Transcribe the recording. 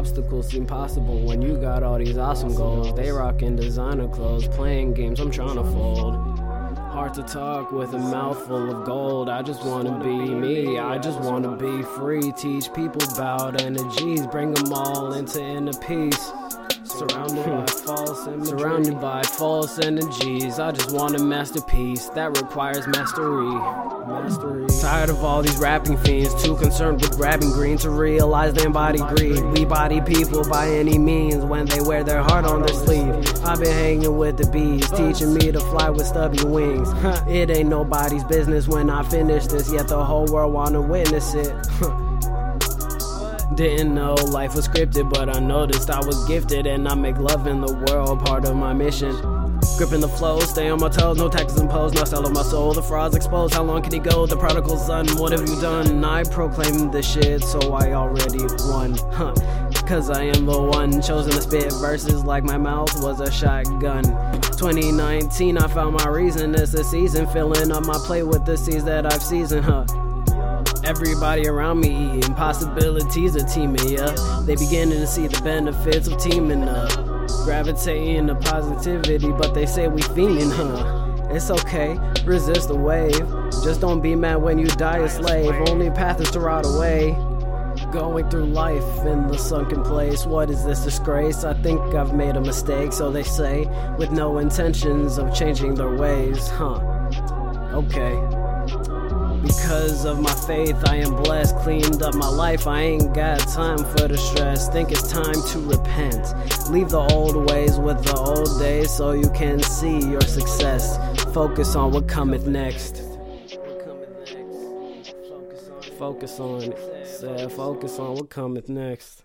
obstacles seem possible when you got all these awesome goals. They rockin' designer clothes, playing games I'm trying to fold. Hard to talk with a mouthful of gold. I just wanna be me, I just wanna be free. Teach people about energies, bring them all into inner peace. Surrounded by. Surrounded by false energies. I just want a masterpiece that requires mastery. Mastery. Tired of all these rapping fiends, too concerned with grabbing green to realize they embody greed. We body people by any means when they wear their heart on their sleeve. I've been hanging with the bees, teaching me to fly with stubby wings. It ain't nobody's business when I finish this, yet the whole world wanna witness it. Didn't know life was scripted, but I noticed I was gifted, and I make love in the world part of my mission. Gripping the flow, stay on my toes, no taxes imposed, not selling my soul. The frauds exposed, how long can he go? The prodigal son, what have you done? I proclaim the shit, so I already won. Huh. Cause I am the one chosen to spit verses like my mouth was a shotgun. 2019, I found my reason. It's the season, filling up my plate with the seeds that I've seasoned, huh? Everybody around me eating possibilities of teaming, up. They beginning to see the benefits of teaming up. Gravitating to positivity, but they say we fiending, huh? It's okay, resist the wave. Just don't be mad when you die a slave. Only path is to rot away. Going through life in the sunken place. What is this disgrace? I think I've made a mistake, so they say, with no intentions of changing their ways, huh? Okay. Because of my faith, I am blessed. Cleaned up my life, I ain't got time for the stress. Think it's time to repent. Leave the old ways with the old days so you can see your success. Focus on what cometh next. Focus on. Said focus on what cometh next.